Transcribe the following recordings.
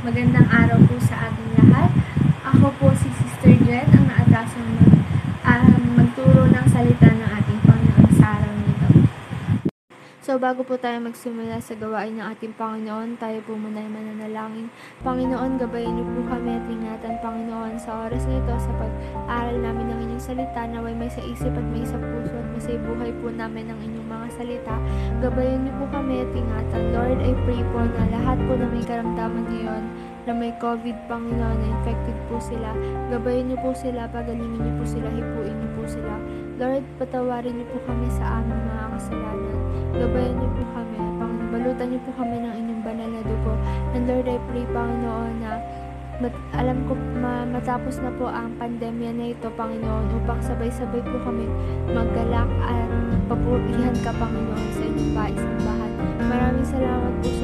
Magandang araw po sa ating lahat. Ako po si Sister Jen, ang naatasang mag, ah, magturo ng salita ng ating Panginoon sa araw nito. So bago po tayo magsimula sa gawain ng ating Panginoon, tayo po muna ay mananalangin. Panginoon, gabayan niyo po kami at ingatan, Panginoon, sa oras na ito sa pag-aral namin ng inyong salita, naway may sa isip at may sa puso at may sa buhay po namin ng inyong mga salita. Gabayan niyo po kami at ingatan. Lord, I pray po na lahat po na may karamdaman ngayon na may COVID, Panginoon, na infected po sila. Gabayan niyo po sila, pagalingin niyo po sila, hipuin niyo po sila. Lord, patawarin niyo po kami sa aming mga kasalanan. Gabayan niyo po kami, Panginoon, niyo po kami ng inyong banal na dugo. And Lord, I pray, Panginoon, na mat- alam ko ma- matapos na po ang pandemya na ito, Panginoon, upang sabay-sabay po kami maggalak at papurihan ka, Panginoon, sa inyong paisambahan. Maraming salamat po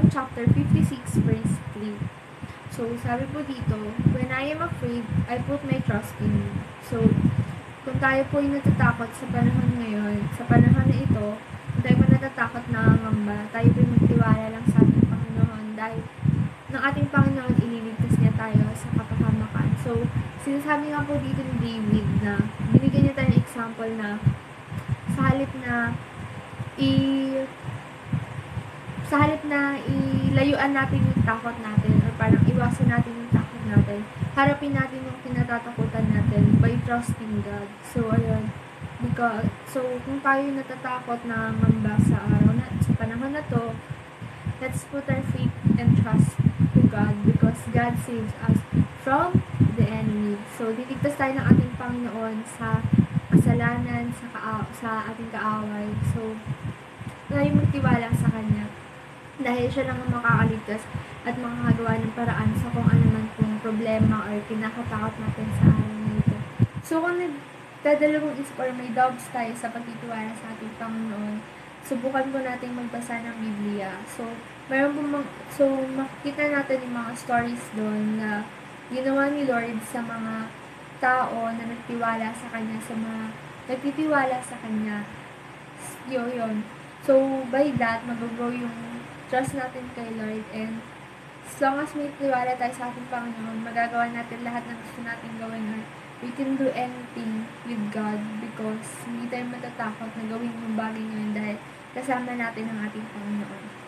Psalm chapter 56 verse 3. So, sabi po dito, When I am afraid, I put my trust in you. So, kung tayo po ay natatakot sa panahon ngayon, sa panahon na ito, kung tayo po natatakot na ngamba, tayo po magtiwala lang sa ating Panginoon dahil ng ating Panginoon ililigtas niya tayo sa kapahamakan. So, sinasabi nga po dito ni David na binigyan niya tayo ng example na sa halip na i sa halip na ilayuan natin yung takot natin or parang iwasan natin yung takot natin, harapin natin yung kinatatakutan natin by trusting God. So, ayun. Because, so, kung tayo natatakot na mamba sa araw na, sa panahon na to, let's put our faith and trust to God because God saves us from the enemy. So, liligtas tayo ng ating Panginoon sa kasalanan, sa, kaa- sa ating kaaway. So, tayo magtiwala sa Kanya dahil siya lang ang makakaligtas at makakagawa ng paraan sa kung ano man pong problema or kinakatakot natin sa araw na ito. So, kung nagdadalawang isip or may doubts tayo sa pagtitiwala sa ating Panginoon, subukan po natin magbasa ng Biblia. So, meron po mga, so, makikita natin yung mga stories doon na ginawa ni Lord sa mga tao na nagtiwala sa Kanya, sa mga nagtitiwala sa Kanya. Yun, yun. So, by that, mag-grow yung trust natin kay Lord and as long as may tiwala tayo sa ating Panginoon, magagawa natin lahat ng gusto natin gawin or we can do anything with God because hindi tayo matatakot na gawin yung bagay ngayon dahil kasama natin ang ating Panginoon.